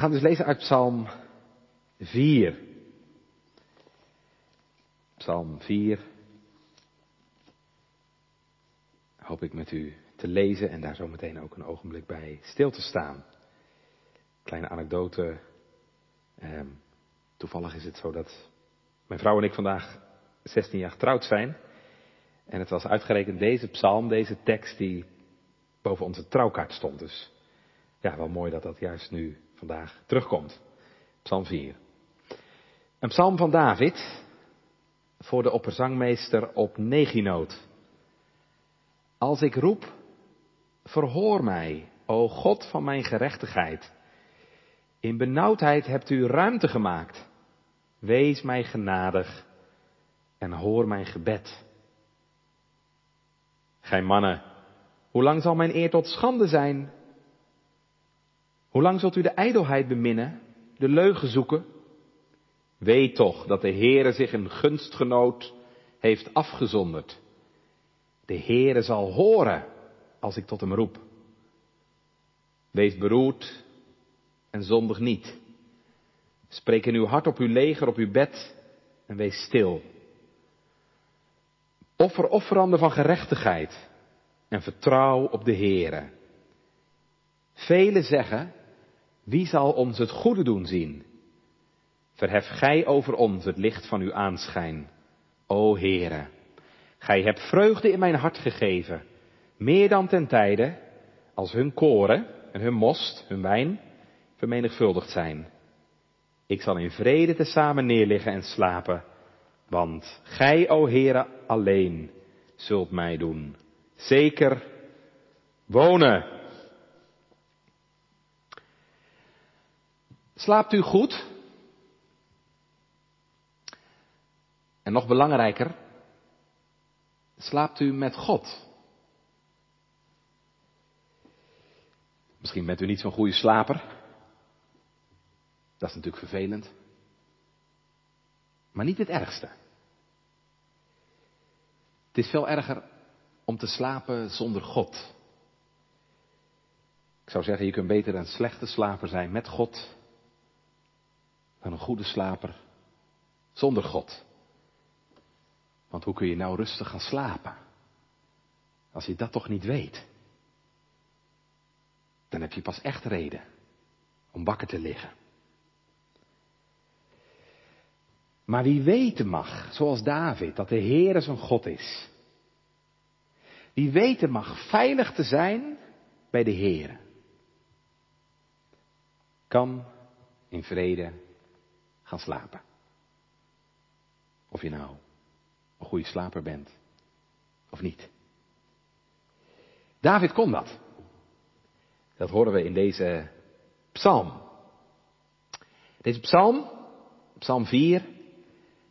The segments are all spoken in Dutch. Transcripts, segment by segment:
gaan dus lezen uit Psalm 4. Psalm 4. Hoop ik met u te lezen en daar zo meteen ook een ogenblik bij stil te staan. Kleine anekdote. Ehm, toevallig is het zo dat mijn vrouw en ik vandaag 16 jaar getrouwd zijn. En het was uitgerekend deze psalm, deze tekst die boven onze trouwkaart stond. Dus ja, wel mooi dat dat juist nu vandaag terugkomt. Psalm 4. Een psalm van David voor de opperzangmeester op neginoot. Als ik roep, verhoor mij, o God van mijn gerechtigheid. In benauwdheid hebt u ruimte gemaakt. Wees mij genadig en hoor mijn gebed. Gij mannen, hoe lang zal mijn eer tot schande zijn? Hoe lang zult u de ijdelheid beminnen, de leugen zoeken? Weet toch dat de Heere zich een gunstgenoot heeft afgezonderd. De Heere zal horen als ik tot hem roep. Wees beroerd en zondig niet. Spreek in uw hart op uw leger, op uw bed en wees stil. Offer offeranden van gerechtigheid en vertrouw op de Heere. Velen zeggen, wie zal ons het goede doen zien? Verhef gij over ons het licht van uw aanschijn, o Heere. Gij hebt vreugde in mijn hart gegeven, meer dan ten tijde, als hun koren en hun most, hun wijn, vermenigvuldigd zijn. Ik zal in vrede tezamen neerliggen en slapen, want gij, o Heere, alleen zult mij doen. Zeker wonen. Slaapt u goed? En nog belangrijker, slaapt u met God? Misschien bent u niet zo'n goede slaper. Dat is natuurlijk vervelend. Maar niet het ergste. Het is veel erger om te slapen zonder God. Ik zou zeggen, je kunt beter een slechte slaper zijn met God dan een goede slaper zonder God. Want hoe kun je nou rustig gaan slapen? Als je dat toch niet weet. Dan heb je pas echt reden om wakker te liggen. Maar wie weten mag, zoals David, dat de Heer zijn God is. Wie weten mag veilig te zijn bij de Heer. Kan in vrede gaan slapen. Of je nou een goede slaper bent of niet. David kon dat. Dat horen we in deze psalm. Deze psalm, psalm 4,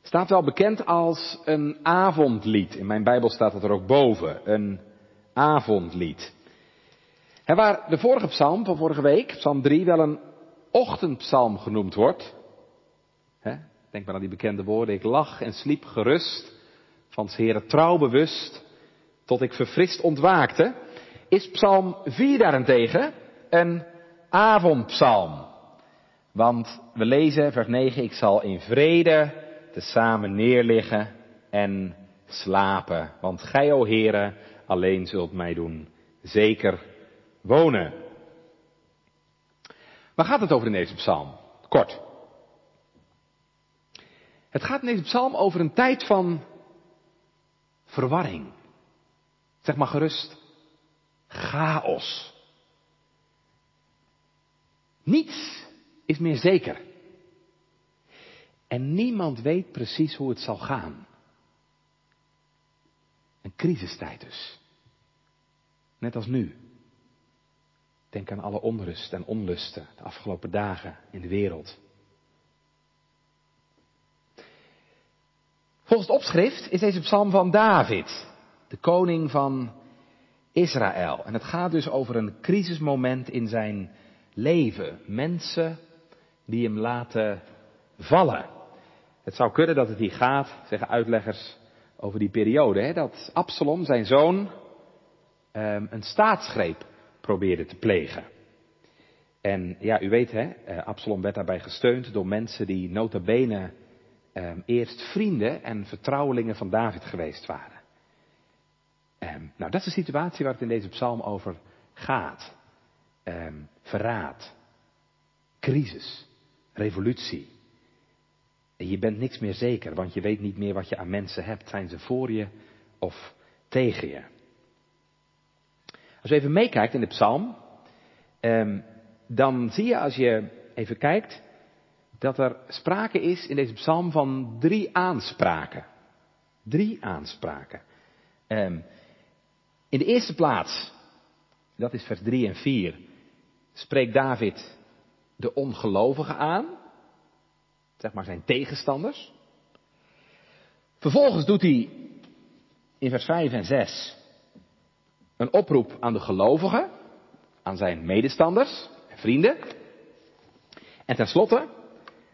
staat wel bekend als een avondlied. In mijn Bijbel staat het er ook boven, een avondlied. En waar de vorige psalm van vorige week, psalm 3, wel een ochtendpsalm genoemd wordt. Denk maar aan die bekende woorden. Ik lag en sliep gerust, van Heere trouw bewust, tot ik verfrist ontwaakte. Is psalm 4 daarentegen een avondpsalm. Want we lezen vers 9, ik zal in vrede tezamen neerliggen en slapen. Want gij, o Heere, alleen zult mij doen zeker wonen. Waar gaat het over in deze psalm? Kort. Het gaat in deze psalm over een tijd van verwarring. Zeg maar gerust, chaos. Niets is meer zeker. En niemand weet precies hoe het zal gaan. Een crisistijd dus. Net als nu. Denk aan alle onrust en onlusten de afgelopen dagen in de wereld. Volgens het opschrift is deze psalm van David, de koning van Israël. En het gaat dus over een crisismoment in zijn leven. Mensen die hem laten vallen. Het zou kunnen dat het hier gaat, zeggen uitleggers, over die periode. Hè, dat Absalom, zijn zoon, ehm, een staatsgreep probeerde te plegen. En ja, u weet hè, eh, Absalom werd daarbij gesteund door mensen die nota bene eh, eerst vrienden en vertrouwelingen van David geweest waren. Eh, nou, dat is de situatie waar het in deze psalm over gaat. Eh, verraad, crisis, revolutie. Je bent niks meer zeker, want je weet niet meer wat je aan mensen hebt. Zijn ze voor je of tegen je? Als je even meekijkt in de psalm, ehm, dan zie je als je even kijkt dat er sprake is in deze psalm van drie aanspraken. Drie aanspraken. Um, in de eerste plaats, dat is vers 3 en 4, spreekt David de ongelovigen aan, zeg maar zijn tegenstanders. Vervolgens doet hij in vers 5 en 6 een oproep aan de gelovigen, aan zijn medestanders en vrienden. En tenslotte,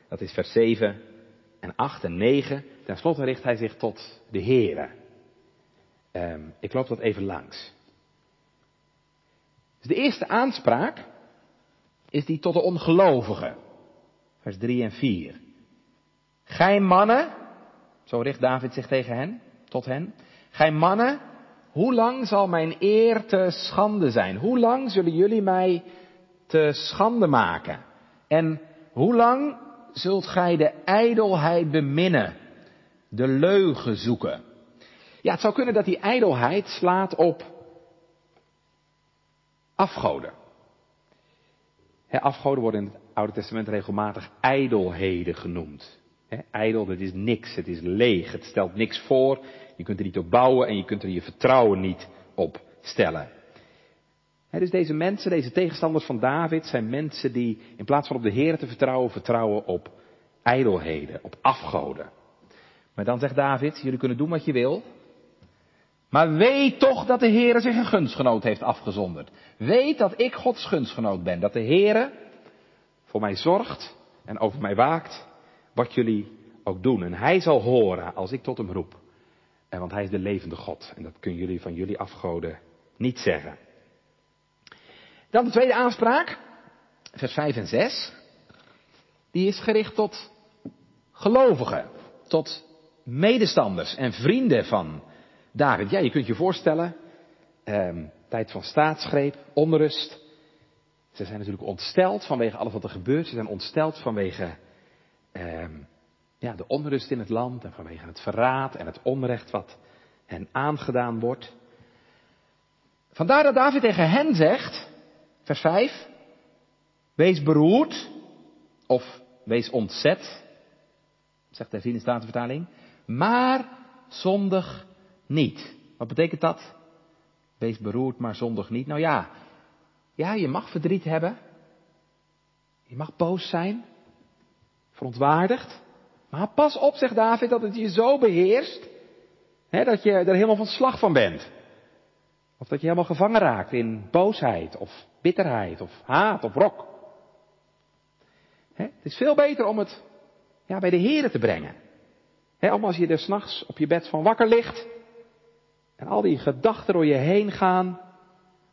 dat is vers 7 en 8 en 9, tenslotte richt hij zich tot de Here. Um, ik loop dat even langs. Dus de eerste aanspraak is die tot de ongelovigen. Vers 3 en 4. Gij mannen, zo richt David zich tegen hen, tot hen. Gij mannen, hoe lang zal mijn eer te schande zijn? Hoe lang zullen jullie mij te schande maken? En hoe lang zult gij de ijdelheid beminnen, de leugen zoeken? Ja, het zou kunnen dat die ijdelheid slaat op afgoden. afgoden worden in het Oude Testament regelmatig ijdelheden genoemd. He, ijdel, dat is niks, het is leeg, het stelt niks voor, je kunt er niet op bouwen en je kunt er je vertrouwen niet op stellen. Dus deze mensen, deze tegenstanders van David, zijn mensen die in plaats van op de Heer te vertrouwen, vertrouwen op ijdelheden, op afgoden. Maar dan zegt David, jullie kunnen doen wat je wil, maar weet toch dat de Heere zich een gunstgenoot heeft afgezonderd. Weet dat ik Gods gunstgenoot ben. Dat de Heere voor mij zorgt en over mij waakt. Wat jullie ook doen. En hij zal horen als ik tot hem roep. En want hij is de levende God. En dat kunnen jullie van jullie afgoden niet zeggen. Dan de tweede aanspraak. Vers 5 en 6. Die is gericht tot gelovigen. Tot medestanders en vrienden van David, ja, je kunt je voorstellen, um, tijd van staatsgreep, onrust. Ze zijn natuurlijk ontsteld vanwege alles wat er gebeurt. Ze zijn ontsteld vanwege um, ja, de onrust in het land en vanwege het verraad en het onrecht wat hen aangedaan wordt. Vandaar dat David tegen hen zegt, vers 5, wees beroerd of wees ontzet, zegt de in Statenvertaling, maar zondig niet. Wat betekent dat? Wees beroerd, maar zondig niet. Nou ja, ja, je mag verdriet hebben. Je mag boos zijn. Verontwaardigd. Maar pas op, zegt David, dat het je zo beheerst. Hè, dat je er helemaal van slag van bent. Of dat je helemaal gevangen raakt in boosheid of bitterheid of haat of wrok. Hè, het is veel beter om het ja, bij de Heren te brengen. Hè, om als je er s'nachts op je bed van wakker ligt, en al die gedachten door je heen gaan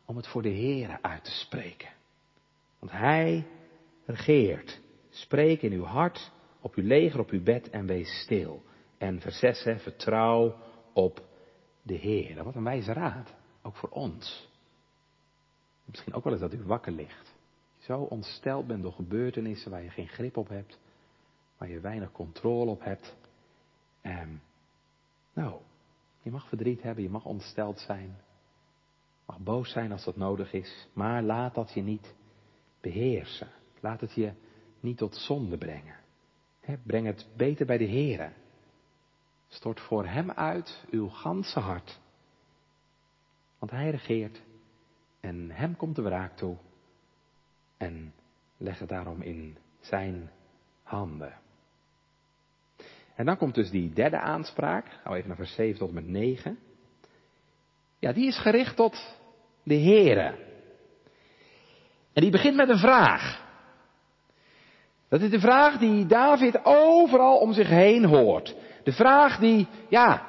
om het voor de Heer uit te spreken. Want Hij regeert. Spreek in uw hart, op uw leger, op uw bed en wees stil. En vers 6, vertrouw op de Heer. Wat een wijze raad, ook voor ons. Misschien ook wel eens dat u wakker ligt. Zo ontsteld bent door gebeurtenissen waar je geen grip op hebt, waar je weinig controle op hebt. En, nou, je mag verdriet hebben, je mag ontsteld zijn. Mag boos zijn als dat nodig is. Maar laat dat je niet beheersen. Laat het je niet tot zonde brengen. breng het beter bij de Heer. Stort voor Hem uit uw ganse hart. Want Hij regeert en Hem komt de wraak toe. En leg het daarom in Zijn handen. En dan komt dus die derde aanspraak. We even naar vers 7 tot en met 9. Ja, die is gericht tot de Here. En die begint met een vraag. Dat is de vraag die David overal om zich heen hoort. De vraag die, ja,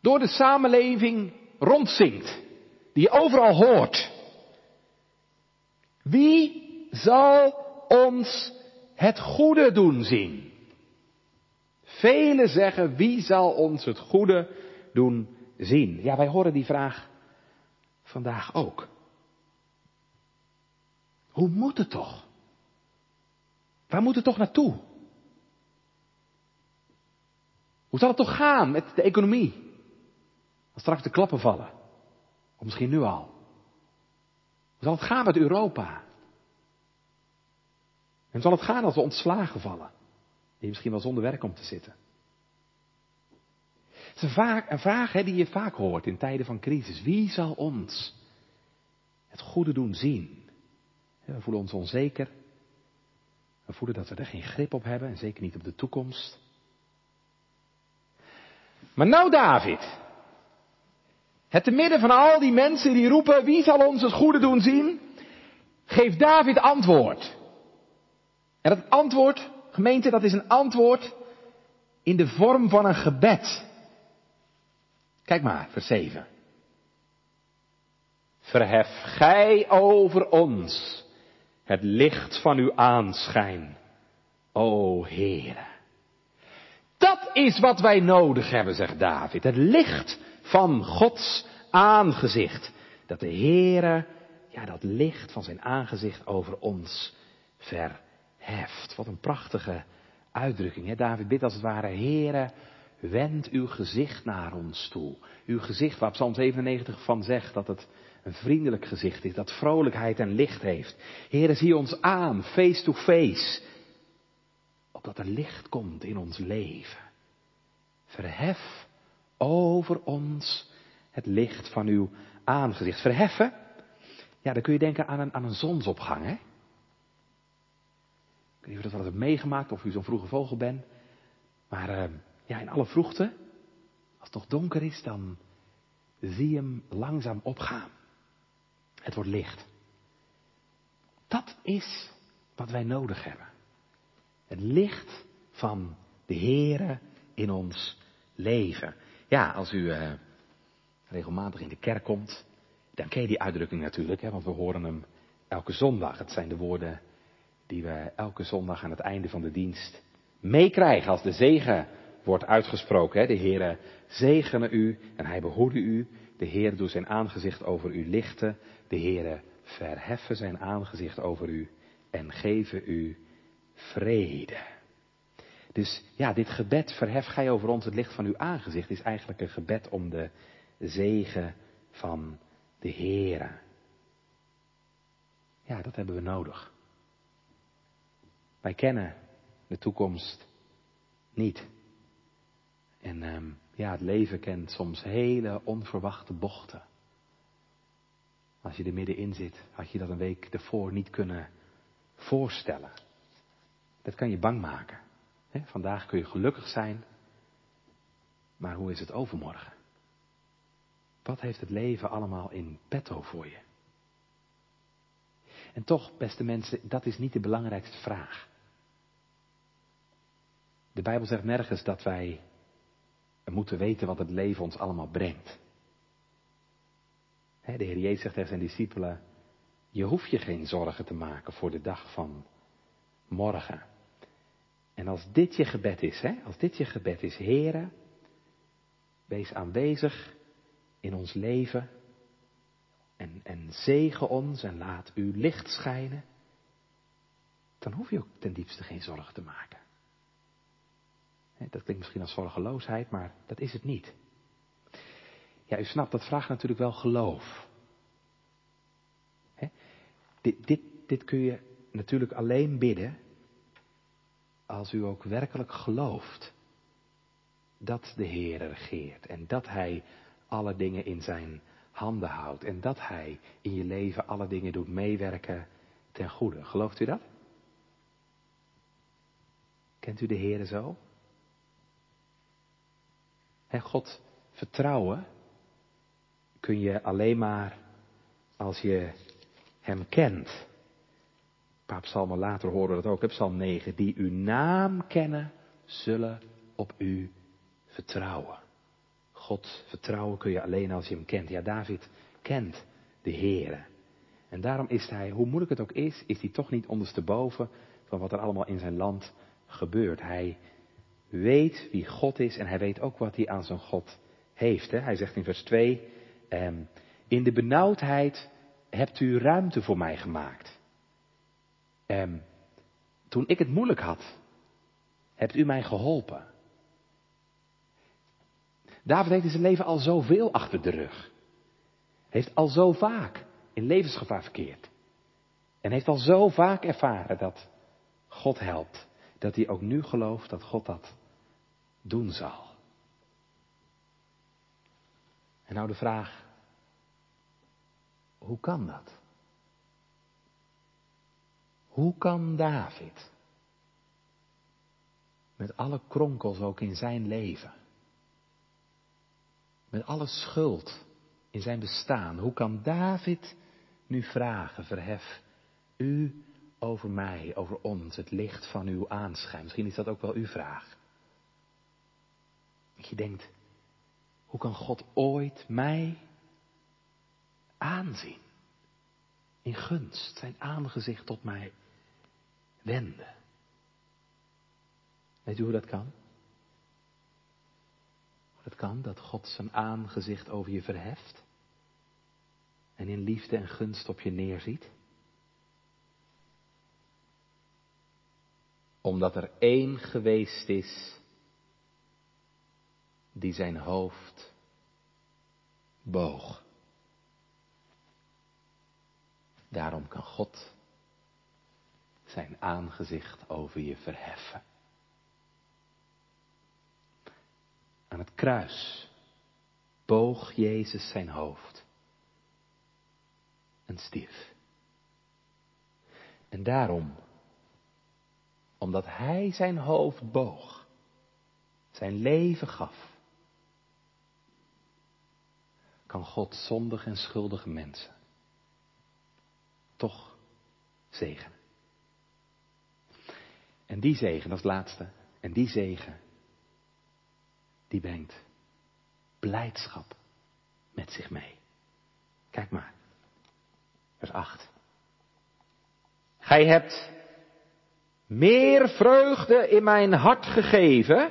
door de samenleving rondzinkt. Die je overal hoort. Wie zal ons het goede doen zien? Velen zeggen, wie zal ons het goede doen zien? Ja, wij horen die vraag vandaag ook. Hoe moet het toch? Waar moet het toch naartoe? Hoe zal het toch gaan met de economie? Als straks de klappen vallen. Of misschien nu al. Zal het gaan met Europa? En zal het gaan als we ontslagen vallen? Die misschien wel zonder werk om te zitten. Het is een, vaak, een vraag hè, die je vaak hoort in tijden van crisis. Wie zal ons het goede doen zien? We voelen ons onzeker. We voelen dat we er geen grip op hebben en zeker niet op de toekomst. Maar nou David. Het te midden van al die mensen die roepen, wie zal ons het goede doen zien? Geeft David antwoord. En dat antwoord, gemeente, dat is een antwoord in de vorm van een gebed. Kijk maar, vers 7. Verhef gij over ons het licht van uw aanschijn, o Heere. Dat is wat wij nodig hebben, zegt David. Het licht van Gods aangezicht. Dat de Heere, ja, dat licht van zijn aangezicht over ons verheft. Wat een prachtige uitdrukking. Hè? David bidt als het ware, Heere, wend uw gezicht naar ons toe. Uw gezicht waar Psalm 97 van zegt dat het een vriendelijk gezicht is, dat vrolijkheid en licht heeft. Heere, zie ons aan, face to face, opdat er licht komt in ons leven. Verhef over ons het licht van uw aangezicht. Verheffen, ja, dan kun je denken aan een, aan een zonsopgang, hè? Ik weet niet of u dat wel eens hebt meegemaakt, of u zo'n vroege vogel bent. Maar uh, ja, in alle vroegte, als het nog donker is, dan zie je hem langzaam opgaan. Het wordt licht. Dat is wat wij nodig hebben. Het licht van de Here in ons leven. Ja, als u uh, regelmatig in de kerk komt, dan ken je die uitdrukking natuurlijk, hè, want we horen hem elke zondag. Het zijn de woorden die we elke zondag aan het einde van de dienst meekrijgen als de zegen wordt uitgesproken. Hè. De Heere zegene u en hij behoede u. De Heer doet zijn aangezicht over u lichten. De Heere verheffen zijn aangezicht over u en geven u vrede. Dus ja, dit gebed, verhef gij over ons het licht van uw aangezicht, is eigenlijk een gebed om de zegen van de Heere. Ja, dat hebben we nodig. Wij kennen de toekomst niet. En um, ja, het leven kent soms hele onverwachte bochten. Als je er middenin zit, had je dat een week ervoor niet kunnen voorstellen. Dat kan je bang maken. Vandaag kun je gelukkig zijn, maar hoe is het overmorgen? Wat heeft het leven allemaal in petto voor je? En toch, beste mensen, dat is niet de belangrijkste vraag. De Bijbel zegt nergens dat wij moeten weten wat het leven ons allemaal brengt. De Heer Jezus zegt tegen zijn discipelen, je hoeft je geen zorgen te maken voor de dag van morgen. En als dit je gebed is, hè, als dit je gebed is, Heere, wees aanwezig in ons leven en, en zegen ons en laat uw licht schijnen, dan hoef je ook ten diepste geen zorgen te maken. Dat klinkt misschien als zorgeloosheid, maar dat is het niet. Ja, u snapt, dat vraagt natuurlijk wel geloof. Dit, dit, dit kun je natuurlijk alleen bidden als u ook werkelijk gelooft dat de Heer regeert en dat Hij alle dingen in zijn handen houdt en dat Hij in je leven alle dingen doet meewerken ten goede. Gelooft u dat? Kent u de Heer zo? En God vertrouwen kun je alleen maar als je Hem kent. Paar psalmen later horen we dat ook, Psalm 9. Die uw naam kennen, zullen op u vertrouwen. God vertrouwen kun je alleen als je Hem kent. Ja, David kent de Heere. En daarom is hij, hoe moeilijk het ook is, is hij toch niet ondersteboven van wat er allemaal in zijn land gebeurt. Hij weet wie God is en hij weet ook wat hij aan zijn God heeft. Hè? Hij zegt in vers 2, ehm, in de benauwdheid hebt u ruimte voor mij gemaakt. Ehm, toen ik het moeilijk had, hebt u mij geholpen. David heeft zijn leven al zoveel achter de rug. Heeft al zo vaak in levensgevaar verkeerd. En heeft al zo vaak ervaren dat God helpt. Dat hij ook nu gelooft dat God dat doen zal. En nou de vraag, hoe kan dat? Hoe kan David, met alle kronkels ook in zijn leven, met alle schuld in zijn bestaan, hoe kan David nu vragen, verhef u over mij, over ons, het licht van uw aanschijn. Misschien is dat ook wel uw vraag. Dat je denkt, hoe kan God ooit mij aanzien? In gunst, zijn aangezicht tot mij wenden. Weet u hoe dat kan? Hoe dat kan, dat God zijn aangezicht over je verheft en in liefde en gunst op je neerziet? Omdat er één geweest is die zijn hoofd boog. Daarom kan God zijn aangezicht over je verheffen. Aan het kruis boog Jezus zijn hoofd en stierf. En daarom, omdat hij zijn hoofd boog, zijn leven gaf, kan God zondig en schuldige mensen toch zegenen. En die zegen, dat is het laatste, en die zegen, die brengt blijdschap met zich mee. Kijk maar, vers 8. Gij hebt meer vreugde in mijn hart gegeven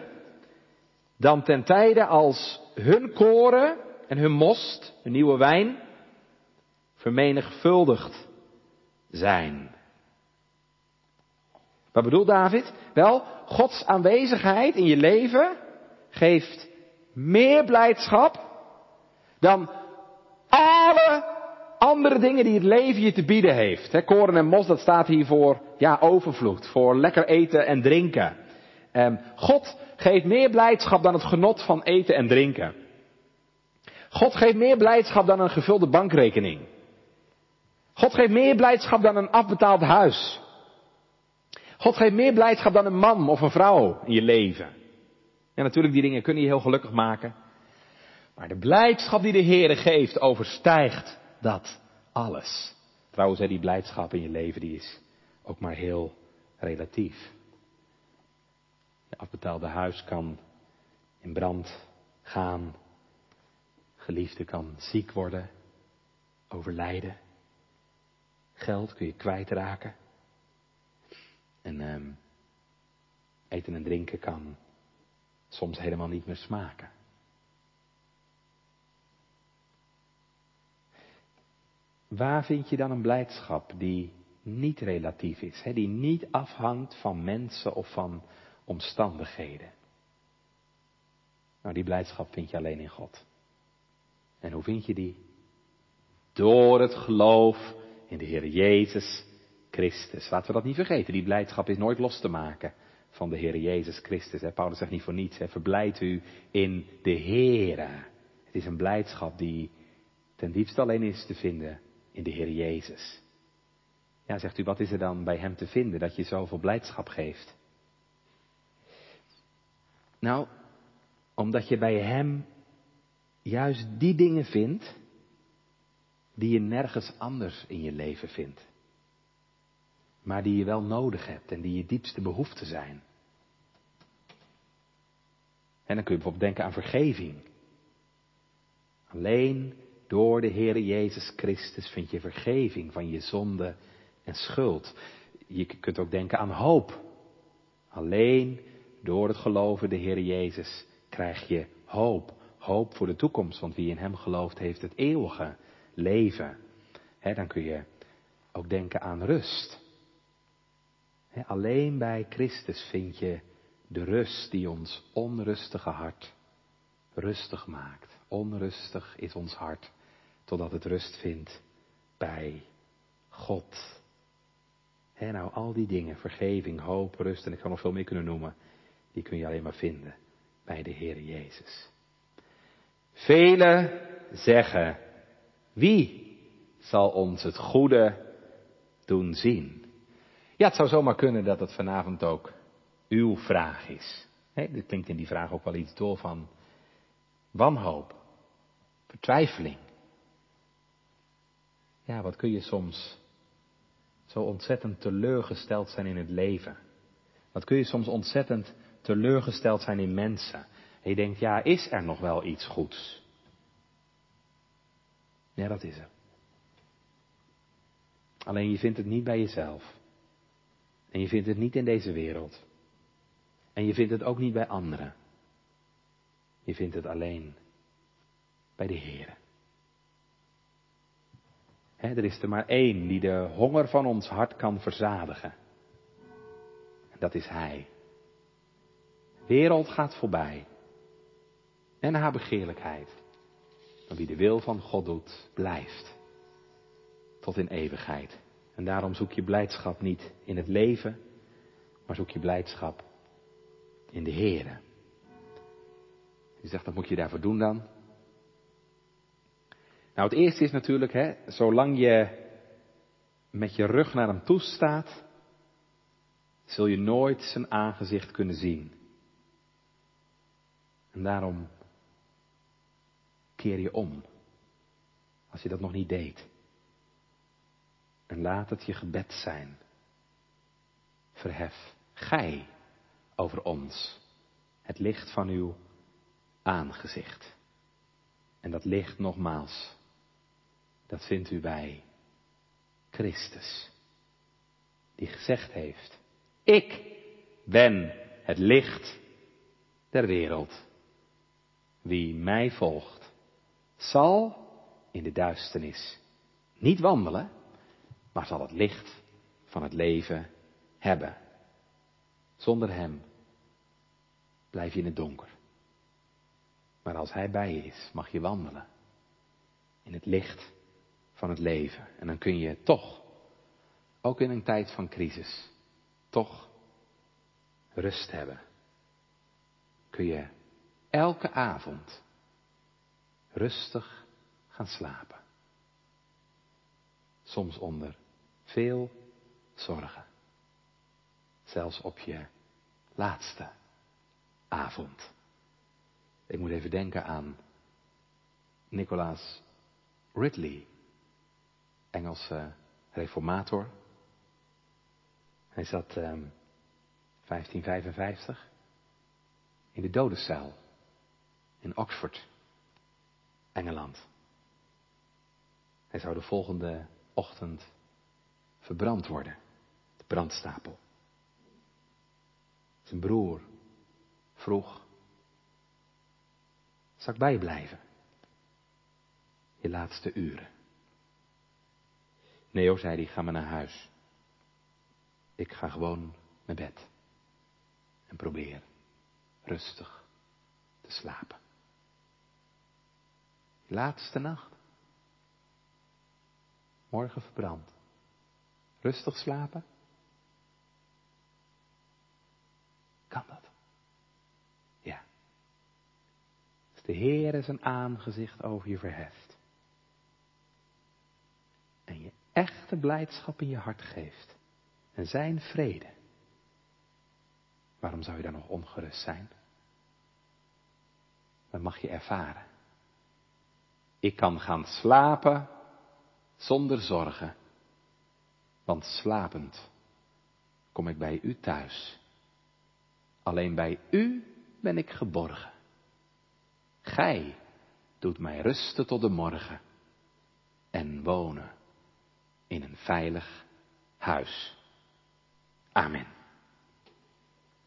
dan ten tijde als hun koren en hun most, hun nieuwe wijn, vermenigvuldigd zijn. Wat bedoelt David? Wel, Gods aanwezigheid in je leven geeft meer blijdschap dan alle andere dingen die het leven je te bieden heeft. koren en mos, dat staat hier voor ja, overvloed, voor lekker eten en drinken. Ehm, God geeft meer blijdschap dan het genot van eten en drinken. God geeft meer blijdschap dan een gevulde bankrekening. God geeft meer blijdschap dan een afbetaald huis. God geeft meer blijdschap dan een man of een vrouw in je leven. En natuurlijk, die dingen kunnen je heel gelukkig maken. Maar de blijdschap die de Heer geeft overstijgt dat alles. Trouwens, die blijdschap in je leven die is ook maar heel relatief. Je afbetaalde huis kan in brand gaan. Geliefde kan ziek worden, overlijden. Geld kun je kwijtraken. En um, eten en drinken kan soms helemaal niet meer smaken. Waar vind je dan een blijdschap die niet relatief is, die niet afhangt van mensen of van omstandigheden? Nou, die blijdschap vind je alleen in God. En hoe vind je die? Door het geloof in de Heer Jezus Christus. Laten we dat niet vergeten. Die blijdschap is nooit los te maken van de Heer Jezus Christus. Paulus zegt niet voor niets. Hè. Verblijd u in de Heere. Het is een blijdschap die ten diepste alleen is te vinden in de Heer Jezus. Ja, zegt u, wat is er dan bij Hem te vinden dat je zoveel blijdschap geeft? Nou, omdat je bij Hem juist die dingen vindt die je nergens anders in je leven vindt. Maar die je wel nodig hebt en die je diepste behoefte zijn. En dan kun je bijvoorbeeld denken aan vergeving. Alleen door de Heere Jezus Christus vind je vergeving van je zonde en schuld. Je kunt ook denken aan hoop. Alleen door het geloven de Heere Jezus krijg je hoop. Hoop voor de toekomst, want wie in Hem gelooft heeft het eeuwige leven. dan kun je ook denken aan rust. Alleen bij Christus vind je de rust die ons onrustige hart rustig maakt. Onrustig is ons hart, totdat het rust vindt bij God. He, nou, al die dingen, vergeving, hoop, rust, en ik kan nog veel meer kunnen noemen, die kun je alleen maar vinden bij de Heer Jezus. Velen zeggen, wie zal ons het goede doen zien? Ja, het zou zomaar kunnen dat het vanavond ook uw vraag is. Dit klinkt in die vraag ook wel iets door van wanhoop, vertwijfeling. Ja, wat kun je soms zo ontzettend teleurgesteld zijn in het leven? Wat kun je soms ontzettend teleurgesteld zijn in mensen? En je denkt, ja, is er nog wel iets goeds? Ja, dat is er. Alleen je vindt het niet bij jezelf. En je vindt het niet in deze wereld. En je vindt het ook niet bij anderen. Je vindt het alleen bij de Heer. er is er maar één die de honger van ons hart kan verzadigen. En dat is Hij. De wereld gaat voorbij. En haar begeerlijkheid. Maar wie de wil van God doet, blijft. Tot in eeuwigheid. En daarom zoek je blijdschap niet in het leven, maar zoek je blijdschap in de Here. Je zegt, wat moet je daarvoor doen dan? Nou, het eerste is natuurlijk, hè, zolang je met je rug naar hem toe staat, zul je nooit zijn aangezicht kunnen zien. En daarom keer je om, als je dat nog niet deed. En laat het je gebed zijn. Verhef gij over ons het licht van uw aangezicht. En dat licht nogmaals, dat vindt u bij Christus, die gezegd heeft, ik ben het licht der wereld. Wie mij volgt, zal in de duisternis niet wandelen, maar zal het licht van het leven hebben. Zonder Hem blijf je in het donker. Maar als Hij bij je is, mag je wandelen in het licht van het leven. En dan kun je toch, ook in een tijd van crisis, toch rust hebben. Kun je elke avond rustig gaan slapen. Soms onder veel zorgen. Zelfs op je laatste avond. Ik moet even denken aan Nicolaas Ridley, Engelse reformator. Hij zat um, 1555 in de dodencel in Oxford, Engeland. Hij zou de volgende ochtend verbrand worden, de brandstapel. Zijn broer vroeg, zal ik bij je laatste uren. Hoor, zei hij, ga maar naar huis. Ik ga gewoon naar bed. En probeer rustig te slapen. Laatste nacht. Morgen verbrand. Rustig slapen? Kan dat? Ja. Als de Heer zijn aangezicht over je verheft. En je echte blijdschap in je hart geeft. En zijn vrede. Waarom zou je dan nog ongerust zijn? Dat mag je ervaren. Ik kan gaan slapen zonder zorgen. Want slapend kom ik bij u thuis. Alleen bij u ben ik geborgen. Gij doet mij rusten tot de morgen. en wonen in een veilig huis. Amen.